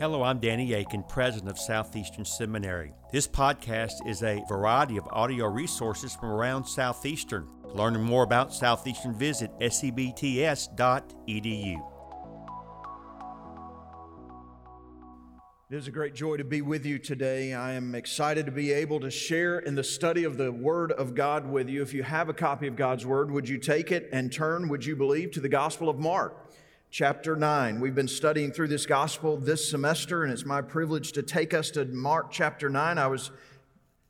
Hello, I'm Danny Akin, president of Southeastern Seminary. This podcast is a variety of audio resources from around Southeastern. Learning more about Southeastern, visit sebts.edu. It is a great joy to be with you today. I am excited to be able to share in the study of the Word of God with you. If you have a copy of God's Word, would you take it and turn, would you believe, to the Gospel of Mark? Chapter 9. We've been studying through this gospel this semester, and it's my privilege to take us to Mark chapter 9. I was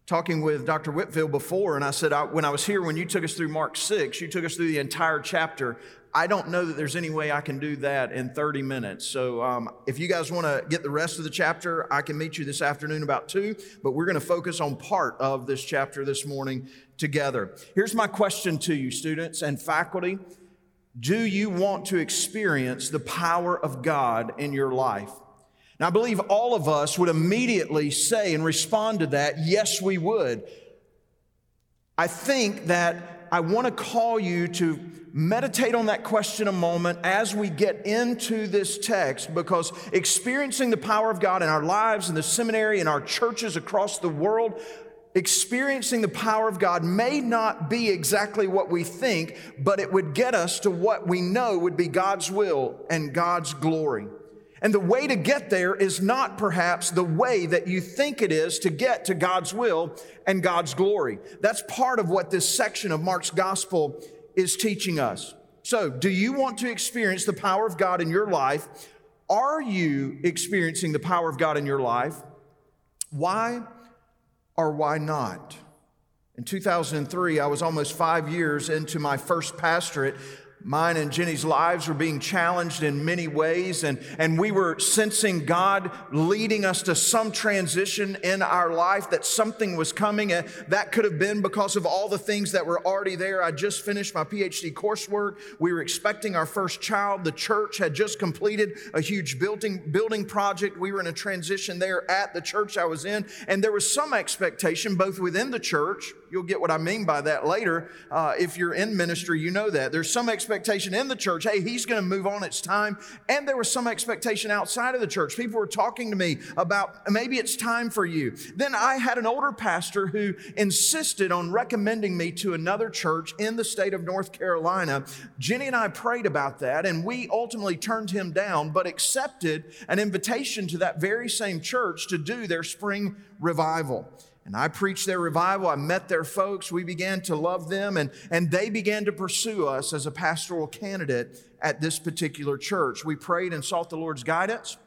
talking with Dr. Whitfield before, and I said, I, when I was here, when you took us through Mark 6, you took us through the entire chapter. I don't know that there's any way I can do that in 30 minutes. So, um, if you guys want to get the rest of the chapter, I can meet you this afternoon about 2, but we're going to focus on part of this chapter this morning together. Here's my question to you, students and faculty. Do you want to experience the power of God in your life? Now, I believe all of us would immediately say and respond to that, yes, we would. I think that I want to call you to meditate on that question a moment as we get into this text because experiencing the power of God in our lives, in the seminary, in our churches across the world, experiencing the power of God may not be exactly what we think, but it would get us to what we know would be God's will and God's glory. And the way to get there is not perhaps the way that you think it is to get to God's will and God's glory. That's part of what this section of Mark's gospel is teaching us. So, do you want to experience the power of God in your life? Are you experiencing the power of God in your life? Why? Or why not? In 2003, I was almost five years into my first pastorate Mine and Jenny's lives were being challenged in many ways, and, and we were sensing God leading us to some transition in our life, that something was coming. And that could have been because of all the things that were already there. I just finished my PhD coursework. We were expecting our first child. The church had just completed a huge building, building project. We were in a transition there at the church I was in, and there was some expectation both within the church You'll get what I mean by that later. Uh, if you're in ministry, you know that. There's some expectation in the church, hey, he's going to move on, it's time. And there was some expectation outside of the church. People were talking to me about maybe it's time for you. Then I had an older pastor who insisted on recommending me to another church in the state of North Carolina. Jenny and I prayed about that, and we ultimately turned him down, but accepted an invitation to that very same church to do their spring revival. And I preached their revival. I met their folks. We began to love them, and, and they began to pursue us as a pastoral candidate at this particular church. We prayed and sought the Lord's guidance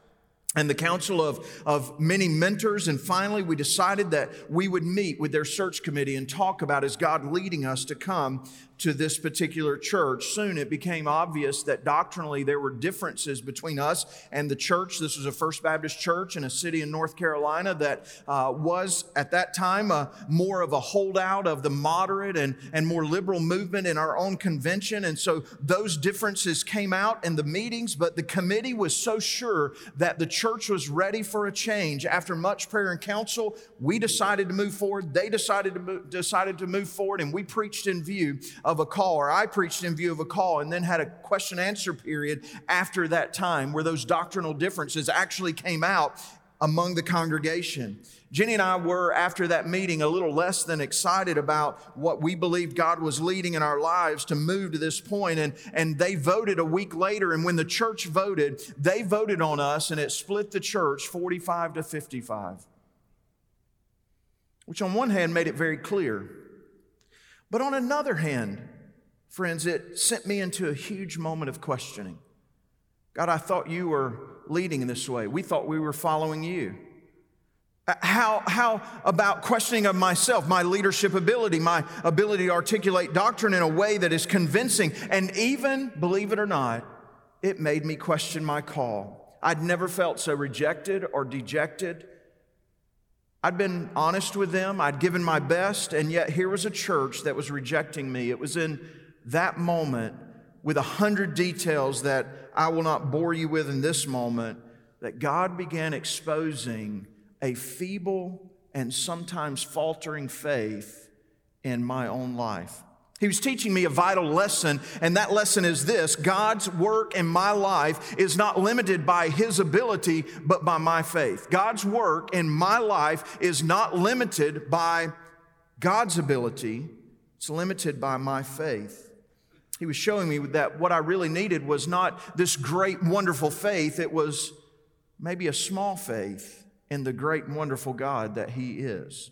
and the counsel of, of many mentors. And finally, we decided that we would meet with their search committee and talk about is God leading us to come to this particular church. Soon it became obvious that doctrinally there were differences between us and the church. This was a First Baptist church in a city in North Carolina that uh, was at that time uh, more of a holdout of the moderate and, and more liberal movement in our own convention. And so those differences came out in the meetings, but the committee was so sure that the church was ready for a change. After much prayer and counsel, we decided to move forward. They decided to move, decided to move forward, and we preached in view of a call, or I preached in view of a call, and then had a question answer period after that time where those doctrinal differences actually came out among the congregation. Jenny and I were, after that meeting, a little less than excited about what we believed God was leading in our lives to move to this point. And, and they voted a week later. And when the church voted, they voted on us, and it split the church 45 to 55. Which, on one hand, made it very clear. But on another hand, Friends, it sent me into a huge moment of questioning. God, I thought you were leading in this way. We thought we were following you. Uh, how, how about questioning of myself, my leadership ability, my ability to articulate doctrine in a way that is convincing? And even, believe it or not, it made me question my call. I'd never felt so rejected or dejected. I'd been honest with them, I'd given my best, and yet here was a church that was rejecting me. It was in that moment with a hundred details that I will not bore you with in this moment, that God began exposing a feeble and sometimes faltering faith in my own life. He was teaching me a vital lesson, and that lesson is this God's work in my life is not limited by His ability, but by my faith. God's work in my life is not limited by God's ability, it's limited by my faith. He was showing me that what I really needed was not this great, wonderful faith, it was maybe a small faith in the great wonderful God that He is.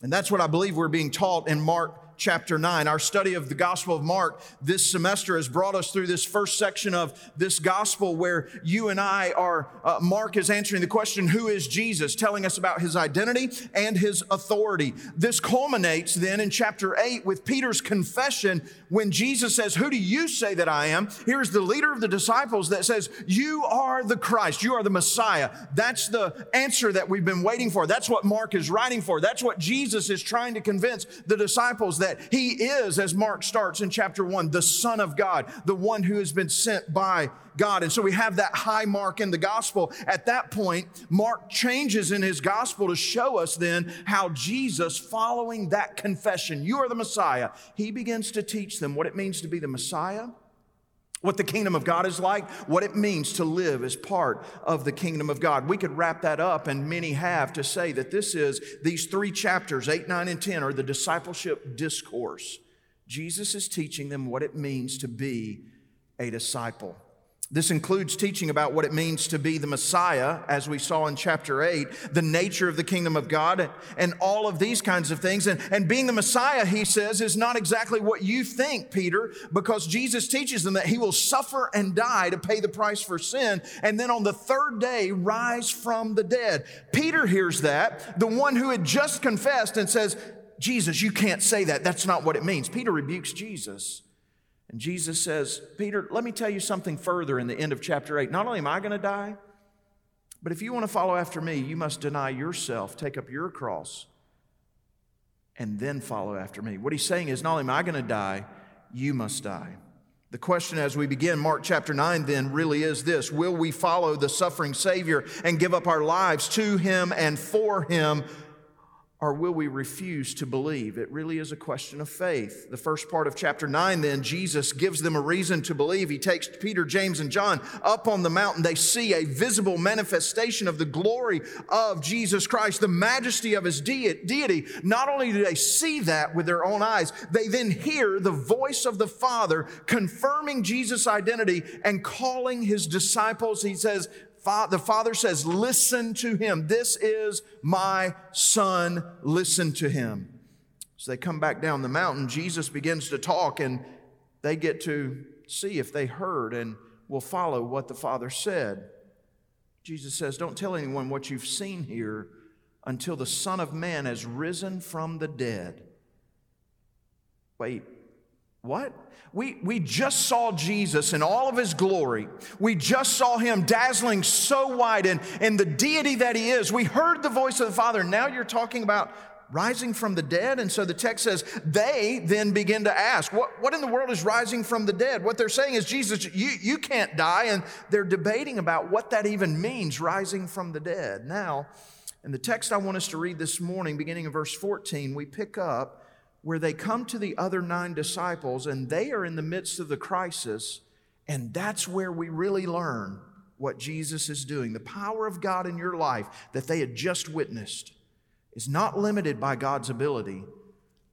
And that's what I believe we're being taught in Mark chapter 9. Our study of the Gospel of Mark this semester has brought us through this first section of this Gospel where you and I are, uh, Mark is answering the question, Who is Jesus? telling us about his identity and his authority. This culminates then in chapter 8 with Peter's confession when Jesus says, Who do you say that I am? Here's the leader of the disciples that says, You are the Christ, you are the Messiah. That's the answer that we've been waiting for. That's what Mark is writing for. That's what Jesus is trying to convince the disciples that that he is, as Mark starts in chapter one, the Son of God, the one who has been sent by God. And so we have that high mark in the gospel. At that point, Mark changes in his gospel to show us then how Jesus, following that confession, you are the Messiah, he begins to teach them what it means to be the Messiah what the kingdom of God is like, what it means to live as part of the kingdom of God. We could wrap that up, and many have, to say that this is these three chapters, 8, 9, and 10, are the discipleship discourse. Jesus is teaching them what it means to be a disciple. This includes teaching about what it means to be the Messiah, as we saw in chapter 8, the nature of the kingdom of God, and all of these kinds of things. And, and being the Messiah, he says, is not exactly what you think, Peter, because Jesus teaches them that he will suffer and die to pay the price for sin, and then on the third day rise from the dead. Peter hears that, the one who had just confessed, and says, Jesus, you can't say that. That's not what it means. Peter rebukes Jesus. And Jesus says, Peter, let me tell you something further in the end of chapter 8. Not only am I going to die, but if you want to follow after me, you must deny yourself, take up your cross, and then follow after me. What he's saying is, not only am I going to die, you must die. The question as we begin Mark chapter 9 then really is this Will we follow the suffering Savior and give up our lives to Him and for Him or will we refuse to believe? It really is a question of faith. The first part of chapter 9, then, Jesus gives them a reason to believe. He takes Peter, James, and John up on the mountain. They see a visible manifestation of the glory of Jesus Christ, the majesty of his deity. Not only do they see that with their own eyes, they then hear the voice of the Father confirming Jesus' identity and calling his disciples. He says, the father says, Listen to him. This is my son. Listen to him. So they come back down the mountain. Jesus begins to talk, and they get to see if they heard and will follow what the father said. Jesus says, Don't tell anyone what you've seen here until the Son of Man has risen from the dead. Wait, what? We, we just saw Jesus in all of his glory. We just saw him dazzling so wide in, in the deity that he is. We heard the voice of the Father. Now you're talking about rising from the dead. And so the text says, they then begin to ask, what, what in the world is rising from the dead? What they're saying is, Jesus, you, you can't die. And they're debating about what that even means, rising from the dead. Now, in the text I want us to read this morning, beginning in verse 14, we pick up where they come to the other nine disciples and they are in the midst of the crisis, and that's where we really learn what Jesus is doing. The power of God in your life that they had just witnessed is not limited by God's ability,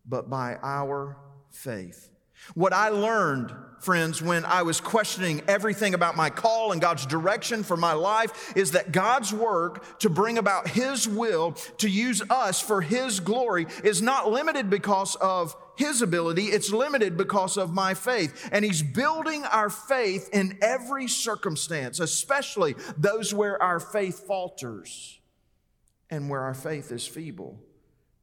but by our faith. What I learned, friends, when I was questioning everything about my call and God's direction for my life is that God's work to bring about His will to use us for His glory is not limited because of His ability, it's limited because of my faith. And He's building our faith in every circumstance, especially those where our faith falters and where our faith is feeble.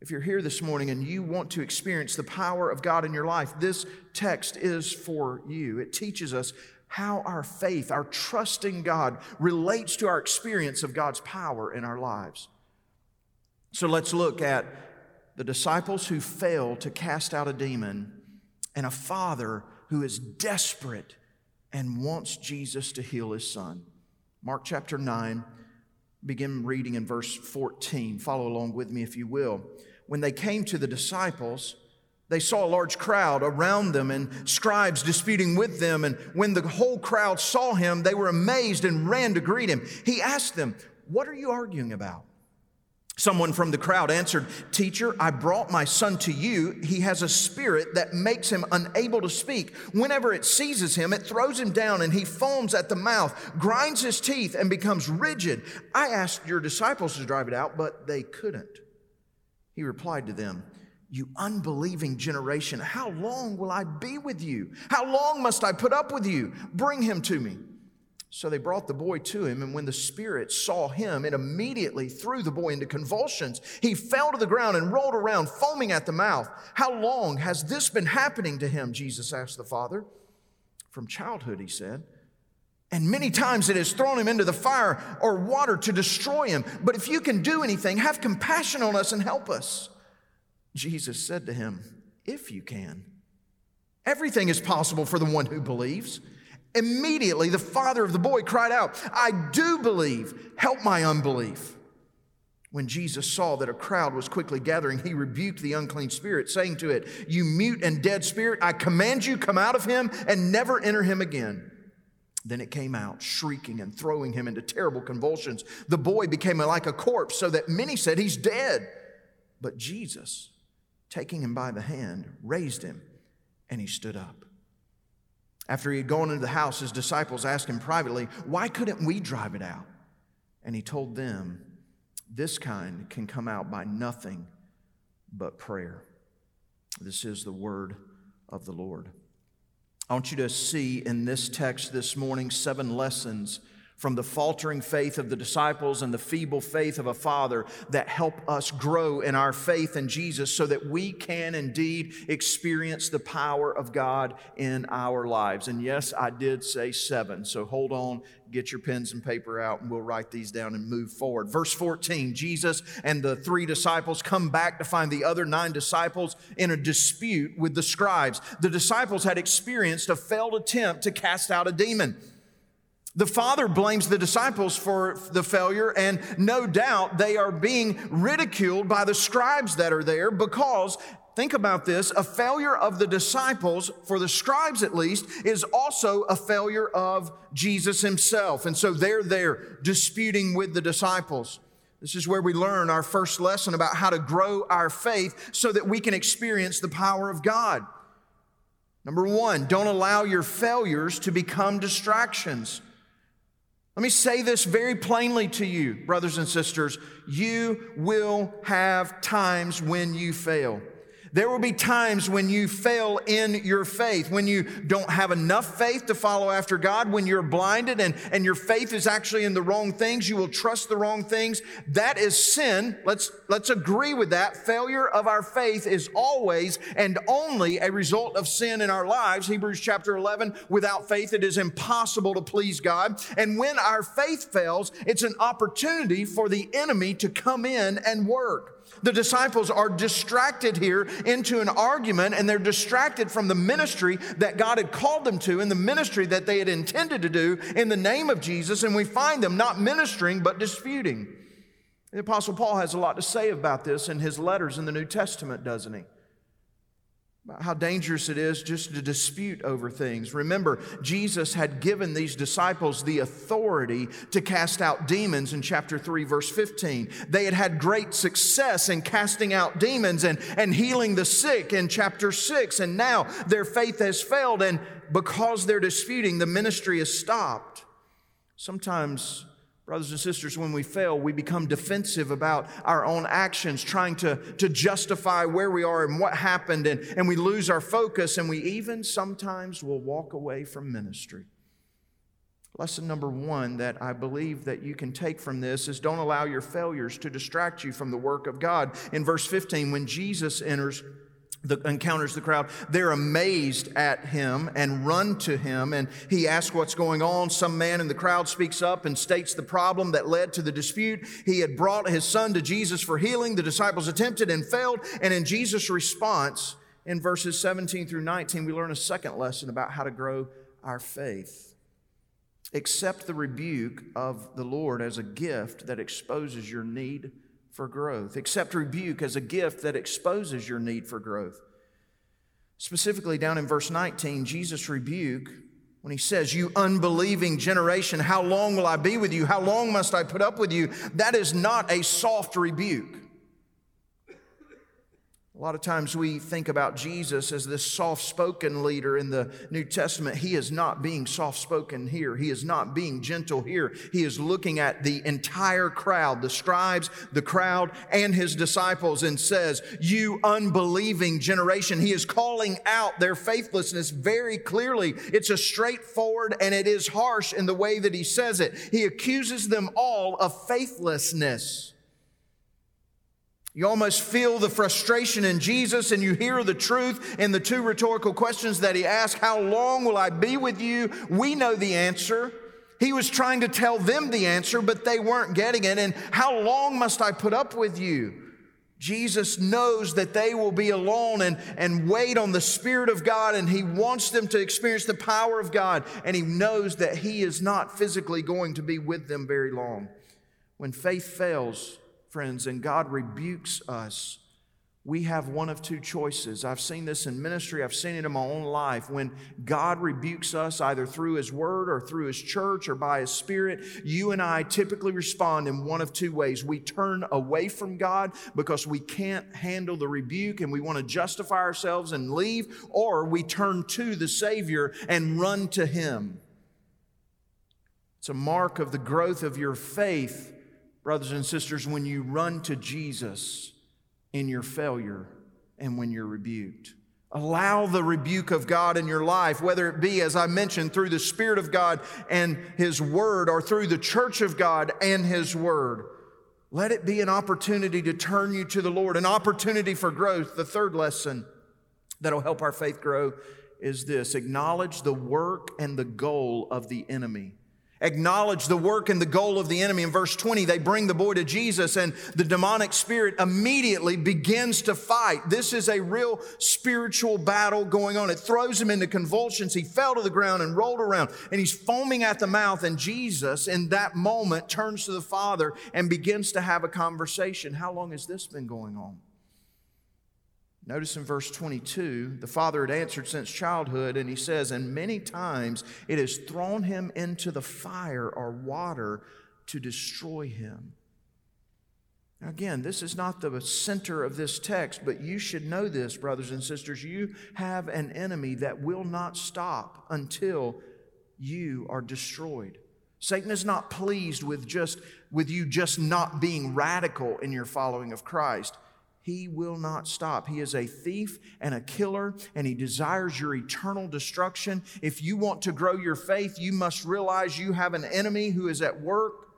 If you're here this morning and you want to experience the power of God in your life, this text is for you. It teaches us how our faith, our trusting God, relates to our experience of God's power in our lives. So let's look at the disciples who failed to cast out a demon and a father who is desperate and wants Jesus to heal his son. Mark chapter 9, begin reading in verse 14. Follow along with me if you will when they came to the disciples, They saw a large crowd around them and scribes disputing with them. And when the whole crowd saw him, they were amazed and ran to greet him. He asked them, What are you arguing about? Someone from the crowd answered, Teacher, I brought my son to you. He has a spirit that makes him unable to speak. Whenever it seizes him, it throws him down and he foams at the mouth, grinds his teeth, and becomes rigid. I asked your disciples to drive it out, but they couldn't. He replied to them, You unbelieving generation, how long will I be with you? How long must I put up with you? Bring him to me. So they brought the boy to him, and when the spirit saw him, it immediately threw the boy into convulsions. He fell to the ground and rolled around, foaming at the mouth. How long has this been happening to him? Jesus asked the father. From childhood, he said. And many times it has thrown him into the fire or water to destroy him. But if you can do anything, have compassion on us and help us. Jesus said to him, If you can. Everything is possible for the one who believes. Immediately, the father of the boy cried out, I do believe, help my unbelief. When Jesus saw that a crowd was quickly gathering, he rebuked the unclean spirit, saying to it, You mute and dead spirit, I command you, come out of him and never enter him again. Then it came out, shrieking and throwing him into terrible convulsions. The boy became like a corpse, so that many said, He's dead. But Jesus, taking him by the hand, raised him, and he stood up. After he had gone into the house, his disciples asked him privately, Why couldn't we drive it out? And he told them, This kind can come out by nothing but prayer. This is the word of the Lord. I want you to see in this text this morning seven lessons from the faltering faith of the disciples and the feeble faith of a father that help us grow in our faith in Jesus so that we can indeed experience the power of God in our lives. And yes, I did say seven. So hold on, get your pens and paper out, and we'll write these down and move forward. Verse 14 Jesus and the three disciples come back to find the other nine disciples in a dispute with the scribes. The disciples had experienced a failed attempt to cast out a demon. The father blames the disciples for the failure, and no doubt they are being ridiculed by the scribes that are there because, think about this, a failure of the disciples, for the scribes at least, is also a failure of Jesus himself. And so they're there disputing with the disciples. This is where we learn our first lesson about how to grow our faith so that we can experience the power of God. Number one, don't allow your failures to become distractions. Let me say this very plainly to you, brothers and sisters. You will have times when you fail. There will be times when you fail in your faith, when you don't have enough faith to follow after God, when you're blinded and, and your faith is actually in the wrong things, you will trust the wrong things. That is sin. Let's, let's agree with that. Failure of our faith is always and only a result of sin in our lives. Hebrews chapter 11, without faith, it is impossible to please God. And when our faith fails, it's an opportunity for the enemy to come in and work. The disciples are distracted here into an argument and they're distracted from the ministry that God had called them to and the ministry that they had intended to do in the name of Jesus. And we find them not ministering but disputing. The Apostle Paul has a lot to say about this in his letters in the New Testament, doesn't he? How dangerous it is just to dispute over things. Remember, Jesus had given these disciples the authority to cast out demons in chapter 3, verse 15. They had had great success in casting out demons and, and healing the sick in chapter 6, and now their faith has failed, and because they're disputing, the ministry is stopped. Sometimes Brothers and sisters, when we fail, we become defensive about our own actions, trying to, to justify where we are and what happened, and, and we lose our focus, and we even sometimes will walk away from ministry. Lesson number one that I believe that you can take from this is don't allow your failures to distract you from the work of God. In verse 15, when Jesus enters, the, encounters the crowd. They're amazed at him and run to him. And he asks what's going on. Some man in the crowd speaks up and states the problem that led to the dispute. He had brought his son to Jesus for healing. The disciples attempted and failed. And in Jesus' response, in verses 17 through 19, we learn a second lesson about how to grow our faith. Accept the rebuke of the Lord as a gift that exposes your need for growth. Accept rebuke as a gift that exposes your need for growth. Specifically, down in verse 19, Jesus' rebuke when he says, You unbelieving generation, how long will I be with you? How long must I put up with you? That is not a soft rebuke. A lot of times we think about Jesus as this soft spoken leader in the New Testament. He is not being soft spoken here. He is not being gentle here. He is looking at the entire crowd, the scribes, the crowd, and his disciples, and says, You unbelieving generation. He is calling out their faithlessness very clearly. It's a straightforward and it is harsh in the way that he says it. He accuses them all of faithlessness. You almost feel the frustration in Jesus and you hear the truth in the two rhetorical questions that he asked How long will I be with you? We know the answer. He was trying to tell them the answer, but they weren't getting it. And how long must I put up with you? Jesus knows that they will be alone and, and wait on the Spirit of God, and He wants them to experience the power of God. And He knows that He is not physically going to be with them very long. When faith fails, friends, and God rebukes us, we have one of two choices. I've seen this in ministry, I've seen it in my own life. When God rebukes us, either through His Word or through His church or by His Spirit, you and I typically respond in one of two ways. We turn away from God because we can't handle the rebuke and we want to justify ourselves and leave, or we turn to the Savior and run to Him. It's a mark of the growth of your faith brothers and sisters, when you run to Jesus in your failure and when you're rebuked. Allow the rebuke of God in your life, whether it be, as I mentioned, through the Spirit of God and His Word or through the church of God and His Word. Let it be an opportunity to turn you to the Lord, an opportunity for growth. The third lesson that'll help our faith grow is this acknowledge the work and the goal of the enemy acknowledge the work and the goal of the enemy. In verse 20, they bring the boy to Jesus, and the demonic spirit immediately begins to fight. This is a real spiritual battle going on. It throws him into convulsions. He fell to the ground and rolled around, and he's foaming at the mouth. And Jesus, in that moment, turns to the Father and begins to have a conversation. How long has this been going on? Notice in verse 22, the father had answered since childhood, and he says, And many times it has thrown him into the fire or water to destroy him. Again, this is not the center of this text, but you should know this, brothers and sisters. You have an enemy that will not stop until you are destroyed. Satan is not pleased with just with you just not being radical in your following of Christ. He will not stop. He is a thief and a killer, and he desires your eternal destruction. If you want to grow your faith, you must realize you have an enemy who is at work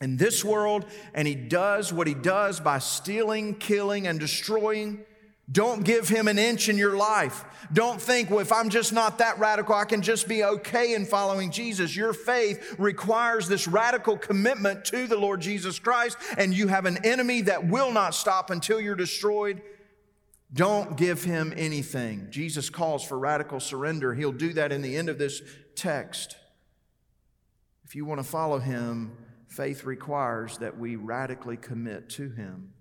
in this world, and he does what he does by stealing, killing, and destroying. Don't give him an inch in your life. Don't think, well, if I'm just not that radical, I can just be okay in following Jesus. Your faith requires this radical commitment to the Lord Jesus Christ, and you have an enemy that will not stop until you're destroyed. Don't give him anything. Jesus calls for radical surrender. He'll do that in the end of this text. If you want to follow him, faith requires that we radically commit to him.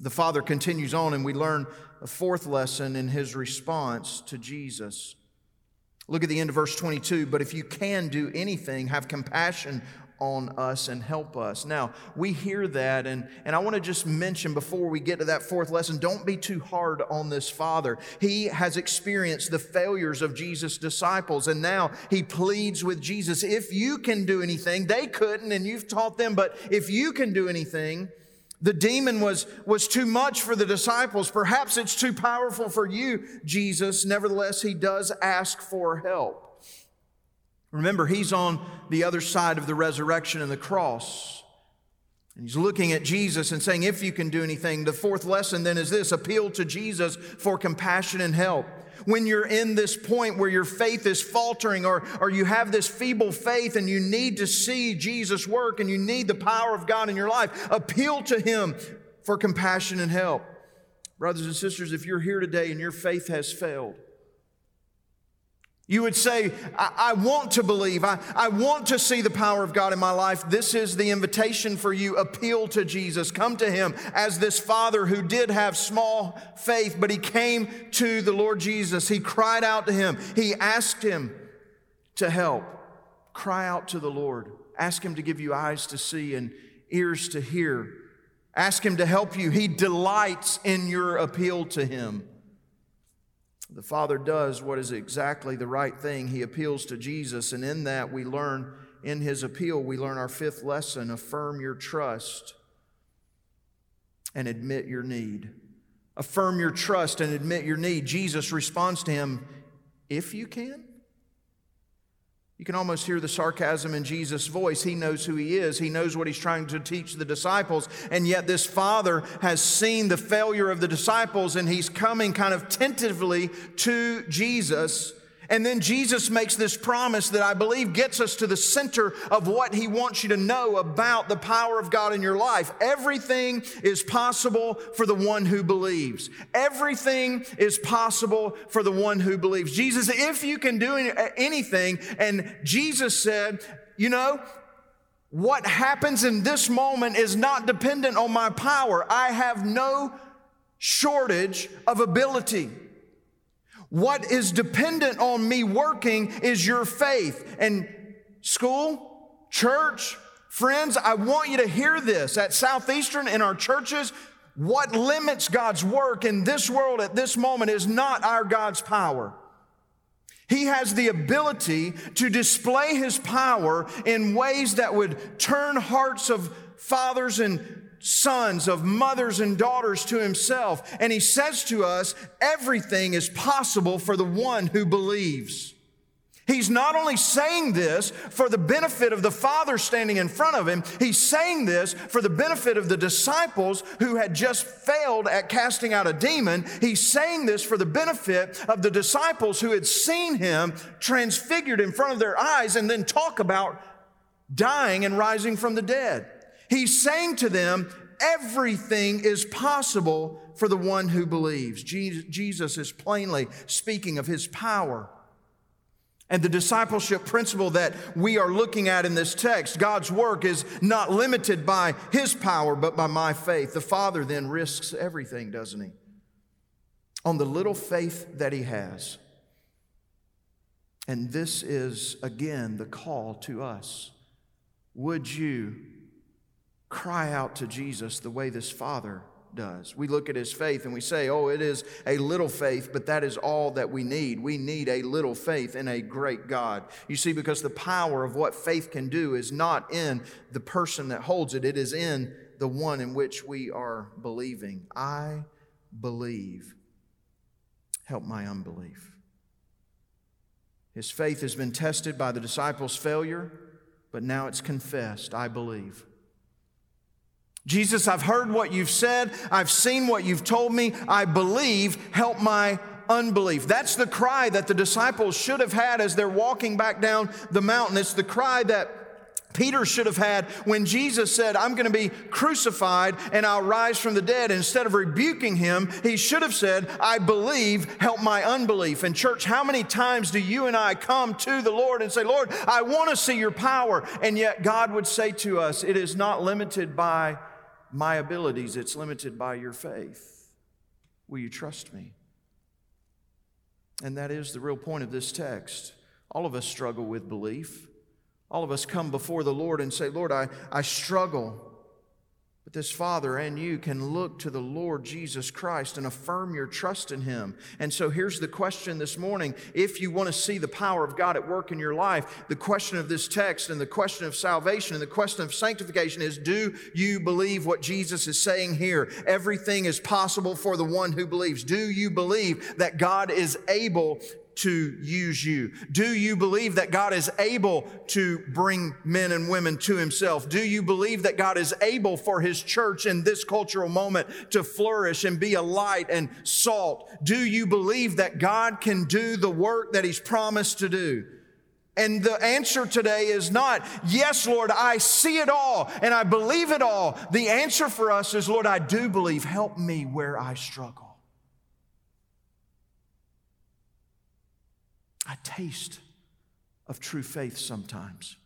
The Father continues on, and we learn a fourth lesson in his response to Jesus. Look at the end of verse 22. But if you can do anything, have compassion on us and help us. Now, we hear that, and, and I want to just mention before we get to that fourth lesson don't be too hard on this father. He has experienced the failures of Jesus' disciples, and now he pleads with Jesus if you can do anything, they couldn't, and you've taught them, but if you can do anything, the demon was, was too much for the disciples. Perhaps it's too powerful for you, Jesus. Nevertheless, he does ask for help. Remember, he's on the other side of the resurrection and the cross. And he's looking at Jesus and saying, If you can do anything. The fourth lesson then is this appeal to Jesus for compassion and help when you're in this point where your faith is faltering or, or you have this feeble faith and you need to see Jesus work and you need the power of God in your life, appeal to Him for compassion and help. Brothers and sisters, if you're here today and your faith has failed, You would say, I, I, want to believe. I, I want to see the power of God in my life. This is the invitation for you. Appeal to Jesus. Come to Him as this father who did have small faith, but he came to the Lord Jesus. He cried out to Him. He asked Him to help. Cry out to the Lord. Ask Him to give you eyes to see and ears to hear. Ask Him to help you. He delights in your appeal to Him. The Father does what is exactly the right thing. He appeals to Jesus, and in that we learn, in His appeal, we learn our fifth lesson affirm your trust and admit your need. Affirm your trust and admit your need. Jesus responds to him, if you can. You can almost hear the sarcasm in Jesus' voice. He knows who he is, he knows what he's trying to teach the disciples. And yet, this father has seen the failure of the disciples and he's coming kind of tentatively to Jesus and then Jesus makes this promise that I believe gets us to the center of what he wants you to know about the power of God in your life. Everything is possible for the one who believes. Everything is possible for the one who believes. Jesus, if you can do anything, and Jesus said, you know, what happens in this moment is not dependent on my power. I have no shortage of ability. What is dependent on me working is your faith. And school, church, friends, I want you to hear this. At Southeastern, in our churches, what limits God's work in this world at this moment is not our God's power. He has the ability to display his power in ways that would turn hearts of fathers and sons, of mothers and daughters to himself. And he says to us, everything is possible for the one who believes. He's not only saying this for the benefit of the Father standing in front of him, he's saying this for the benefit of the disciples who had just failed at casting out a demon. He's saying this for the benefit of the disciples who had seen him transfigured in front of their eyes and then talk about dying and rising from the dead. He's saying to them, everything is possible for the one who believes. Jesus is plainly speaking of his power. And the discipleship principle that we are looking at in this text, God's work is not limited by his power, but by my faith. The Father then risks everything, doesn't he? On the little faith that he has. And this is, again, the call to us. Would you cry out to Jesus the way this father does. We look at his faith and we say, oh, it is a little faith, but that is all that we need. We need a little faith in a great God. You see, because the power of what faith can do is not in the person that holds it, it is in the one in which we are believing. I believe. Help my unbelief. His faith has been tested by the disciples' failure, but now it's confessed. I believe. Jesus, I've heard what you've said. I've seen what you've told me. I believe. Help my unbelief. That's the cry that the disciples should have had as they're walking back down the mountain. It's the cry that Peter should have had when Jesus said, I'm going to be crucified and I'll rise from the dead. instead of rebuking him, he should have said, I believe, help my unbelief. And, church, how many times do you and I come to the Lord and say, Lord, I want to see your power? And yet God would say to us, It is not limited by my abilities, it's limited by your faith. Will you trust me? And that is the real point of this text. All of us struggle with belief. All of us come before the Lord and say, Lord, I, I struggle. But this Father and you can look to the Lord Jesus Christ and affirm your trust in Him. And so here's the question this morning. If you want to see the power of God at work in your life, the question of this text and the question of salvation and the question of sanctification is do you believe what Jesus is saying here? Everything is possible for the one who believes. Do you believe that God is able to use you? Do you believe that God is able to bring men and women to Himself? Do you believe that God is able for His church in this cultural moment to flourish and be a light and salt? Do you believe that God can do the work that He's promised to do? And the answer today is not, yes, Lord, I see it all and I believe it all. The answer for us is, Lord, I do believe. Help me where I struggle. I taste of true faith sometimes.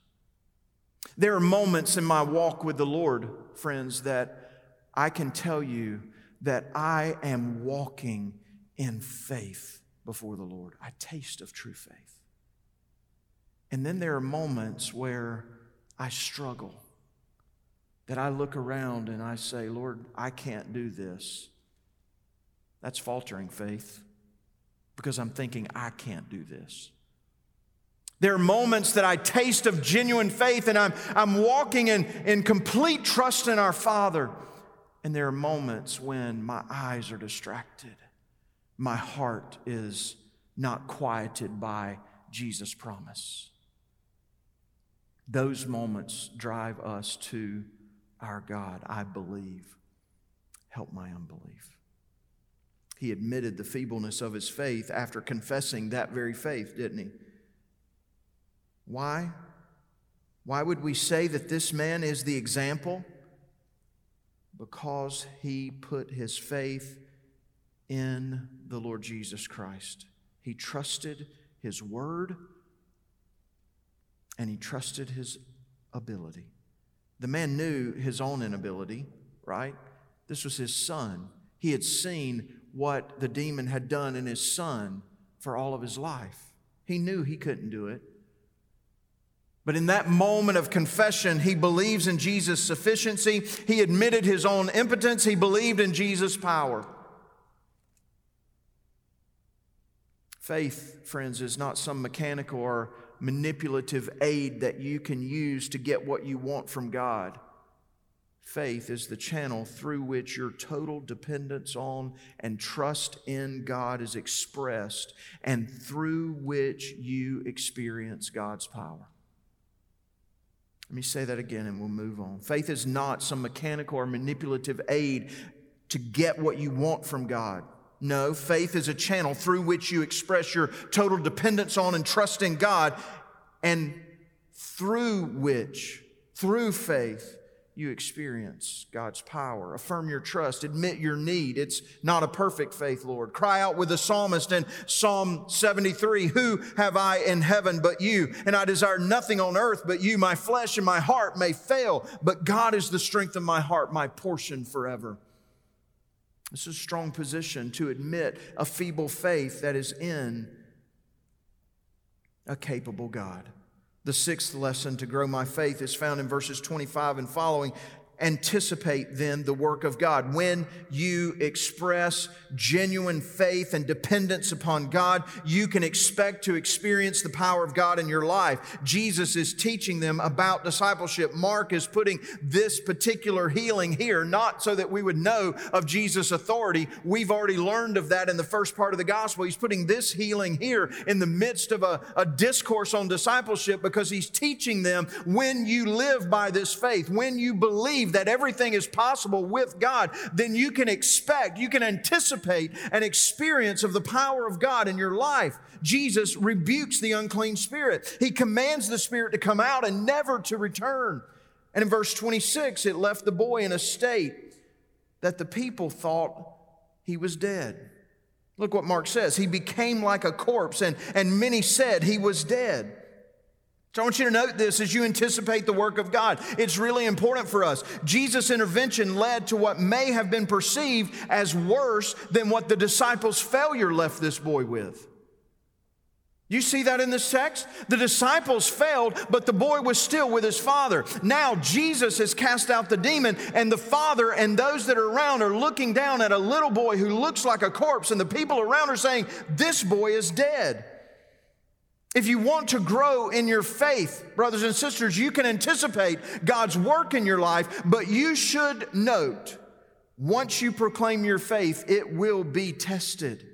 There are moments in my walk with the Lord, friends, that I can tell you that I am walking in faith before the Lord. I taste of true faith. And then there are moments where I struggle, that I look around and I say, Lord, I can't do this. That's faltering faith because I'm thinking, I can't do this. There are moments that I taste of genuine faith and I'm, I'm walking in, in complete trust in our Father. And there are moments when my eyes are distracted. My heart is not quieted by Jesus' promise. Those moments drive us to our God. I believe. Help my unbelief. He admitted the feebleness of his faith after confessing that very faith, didn't he? Why? Why would we say that this man is the example? Because he put his faith in the Lord Jesus Christ. He trusted his word and he trusted his ability. The man knew his own inability, right? This was his son. He had seen what the demon had done in his son for all of his life. He knew he couldn't do it. But in that moment of confession, he believes in Jesus' sufficiency. He admitted his own impotence. He believed in Jesus' power. Faith, friends, is not some mechanical or manipulative aid that you can use to get what you want from God. Faith is the channel through which your total dependence on and trust in God is expressed, and through which you experience God's power. Let me say that again and we'll move on. Faith is not some mechanical or manipulative aid to get what you want from God. No, faith is a channel through which you express your total dependence on and trust in God, and through which, through faith, you experience God's power. Affirm your trust. Admit your need. It's not a perfect faith, Lord. Cry out with the psalmist in Psalm 73 Who have I in heaven but you? And I desire nothing on earth but you. My flesh and my heart may fail, but God is the strength of my heart, my portion forever. This is a strong position to admit a feeble faith that is in a capable God. The sixth lesson to grow my faith is found in verses 25 and following. Anticipate then the work of God. When you express genuine faith and dependence upon God, you can expect to experience the power of God in your life. Jesus is teaching them about discipleship. Mark is putting this particular healing here, not so that we would know of Jesus' authority. We've already learned of that in the first part of the gospel. He's putting this healing here in the midst of a, a discourse on discipleship because he's teaching them when you live by this faith, when you believe believe that everything is possible with God, then you can expect, you can anticipate an experience of the power of God in your life. Jesus rebukes the unclean spirit. He commands the spirit to come out and never to return. And in verse 26, it left the boy in a state that the people thought he was dead. Look what Mark says. He became like a corpse, and, and many said he was dead. So I want you to note this as you anticipate the work of God. It's really important for us. Jesus' intervention led to what may have been perceived as worse than what the disciples' failure left this boy with. You see that in this text? The disciples failed, but the boy was still with his father. Now Jesus has cast out the demon, and the father and those that are around are looking down at a little boy who looks like a corpse, and the people around are saying, This boy is dead. If you want to grow in your faith, brothers and sisters, you can anticipate God's work in your life, but you should note once you proclaim your faith, it will be tested.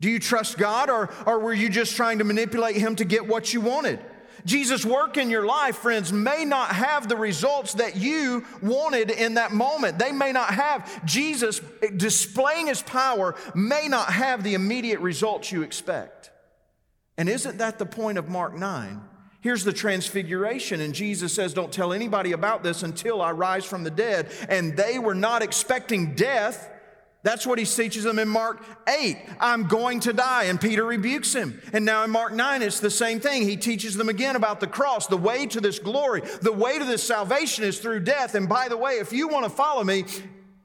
Do you trust God or, or were you just trying to manipulate Him to get what you wanted? Jesus' work in your life, friends, may not have the results that you wanted in that moment. They may not have. Jesus displaying His power may not have the immediate results you expect. And isn't that the point of Mark 9? Here's the transfiguration, and Jesus says, Don't tell anybody about this until I rise from the dead. And they were not expecting death, That's what he teaches them in Mark 8. I'm going to die. And Peter rebukes him. And now in Mark 9, it's the same thing. He teaches them again about the cross. The way to this glory, the way to this salvation is through death. And by the way, if you want to follow me,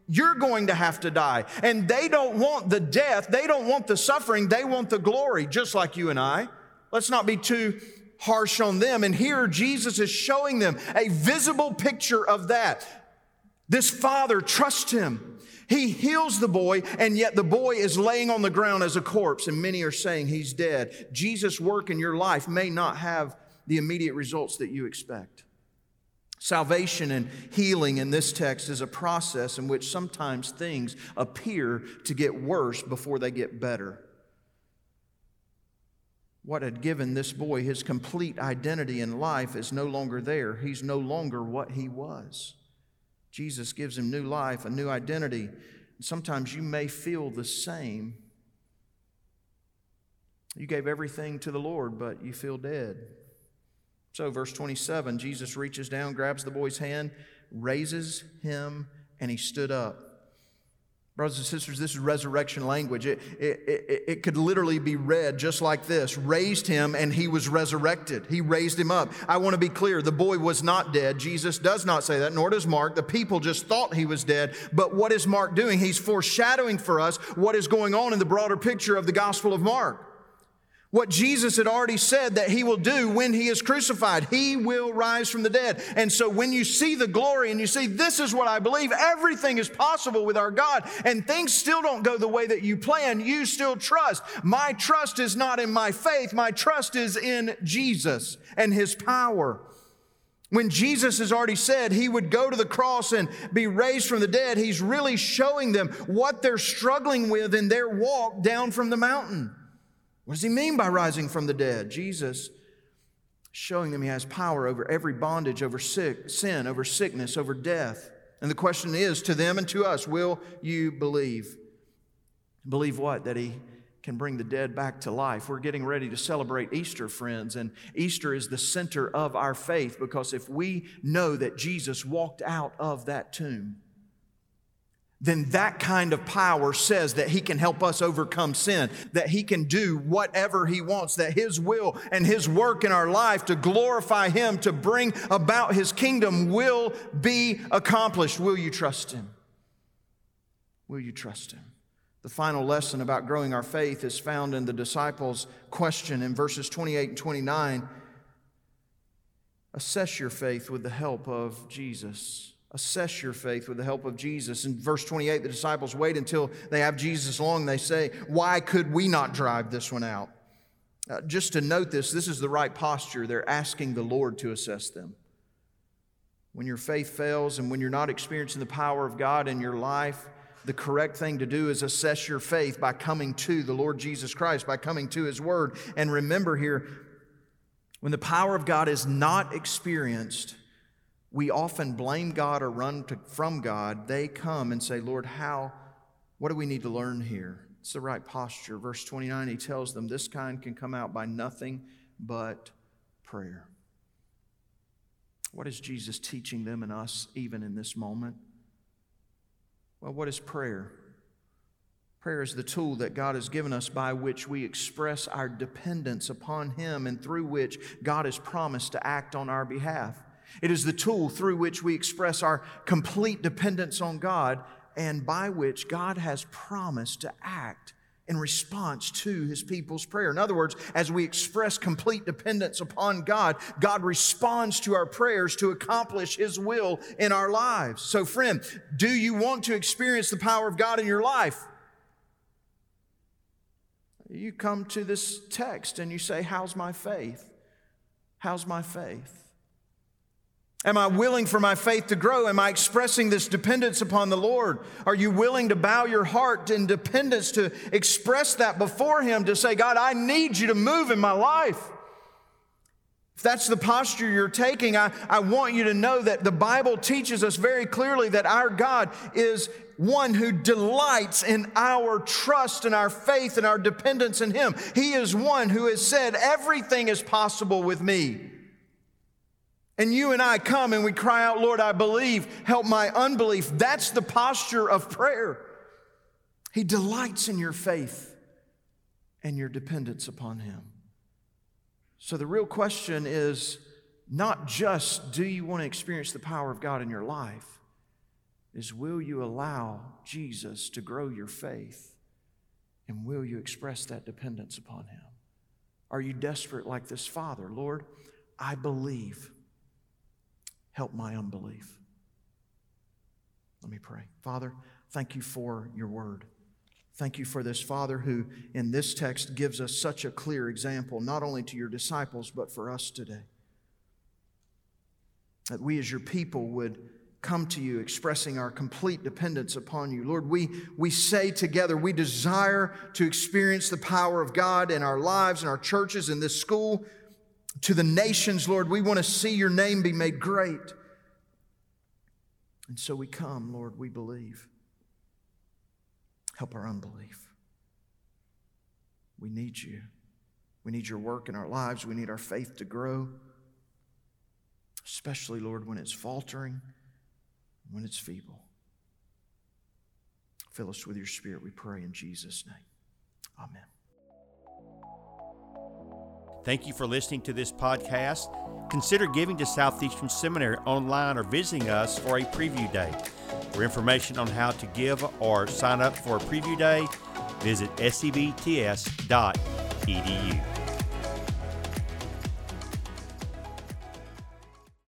you're going to have to die. And they don't want the death, they don't want the suffering, they want the glory, just like you and I. Let's not be too harsh on them. And here Jesus is showing them a visible picture of that. This father trusts him. He heals the boy, and yet the boy is laying on the ground as a corpse, and many are saying he's dead. Jesus' work in your life may not have the immediate results that you expect. Salvation and healing in this text is a process in which sometimes things appear to get worse before they get better. What had given this boy his complete identity in life is no longer there. He's no longer what he was. Jesus gives him new life, a new identity. Sometimes you may feel the same. You gave everything to the Lord, but you feel dead. So, verse 27 Jesus reaches down, grabs the boy's hand, raises him, and he stood up. Brothers and sisters, this is resurrection language. It, it, it, it, could literally be read just like this raised him and he was resurrected. He raised him up. I want to be clear the boy was not dead. Jesus does not say that, nor does Mark. The people just thought he was dead. But what is Mark doing? He's foreshadowing for us what is going on in the broader picture of the Gospel of Mark. What Jesus had already said that he will do when he is crucified. He will rise from the dead. And so when you see the glory and you see, this is what I believe, everything is possible with our God, and things still don't go the way that you plan, you still trust. My trust is not in my faith, my trust is in Jesus and his power. When Jesus has already said he would go to the cross and be raised from the dead, he's really showing them what they're struggling with in their walk down from the mountain. What does he mean by rising from the dead? Jesus showing them he has power over every bondage, over sick, sin, over sickness, over death. And the question is to them and to us will you believe? Believe what? That he can bring the dead back to life. We're getting ready to celebrate Easter, friends, and Easter is the center of our faith because if we know that Jesus walked out of that tomb, then that kind of power says that he can help us overcome sin, that he can do whatever he wants, that his will and his work in our life to glorify him, to bring about his kingdom will be accomplished. Will you trust him? Will you trust him? The final lesson about growing our faith is found in the disciples' question in verses 28 and 29. Assess your faith with the help of Jesus. Assess your faith with the help of Jesus. In verse 28, the disciples wait until they have Jesus along. They say, Why could we not drive this one out? Uh, just to note this, this is the right posture. They're asking the Lord to assess them. When your faith fails and when you're not experiencing the power of God in your life, the correct thing to do is assess your faith by coming to the Lord Jesus Christ, by coming to His Word. And remember here, when the power of God is not experienced, we often blame God or run to, from God, they come and say, Lord, how, what do we need to learn here? It's the right posture. Verse 29, he tells them, This kind can come out by nothing but prayer. What is Jesus teaching them and us even in this moment? Well, what is prayer? Prayer is the tool that God has given us by which we express our dependence upon Him and through which God has promised to act on our behalf. It is the tool through which we express our complete dependence on God and by which God has promised to act in response to his people's prayer. In other words, as we express complete dependence upon God, God responds to our prayers to accomplish his will in our lives. So, friend, do you want to experience the power of God in your life? You come to this text and you say, How's my faith? How's my faith? Am I willing for my faith to grow? Am I expressing this dependence upon the Lord? Are you willing to bow your heart in dependence to express that before Him to say, God, I need you to move in my life? If that's the posture you're taking, I, I want you to know that the Bible teaches us very clearly that our God is one who delights in our trust and our faith and our dependence in Him. He is one who has said, Everything is possible with me. And you and I come and we cry out, Lord, I believe, help my unbelief. That's the posture of prayer. He delights in your faith and your dependence upon Him. So the real question is not just do you want to experience the power of God in your life, is will you allow Jesus to grow your faith and will you express that dependence upon Him? Are you desperate like this father? Lord, I believe. Help my unbelief. Let me pray. Father, thank you for your word. Thank you for this Father who, in this text, gives us such a clear example, not only to your disciples, but for us today. That we as your people would come to you expressing our complete dependence upon you. Lord, we, we say together, we desire to experience the power of God in our lives, in our churches, in this school, to the nations, Lord. We want to see your name be made great. And so we come, Lord, we believe. Help our unbelief. We need you. We need your work in our lives. We need our faith to grow, especially, Lord, when it's faltering, when it's feeble. Fill us with your spirit, we pray in Jesus' name. Amen. Thank you for listening to this podcast. Consider giving to Southeastern Seminary online or visiting us for a preview day. For information on how to give or sign up for a preview day, visit sebts.edu.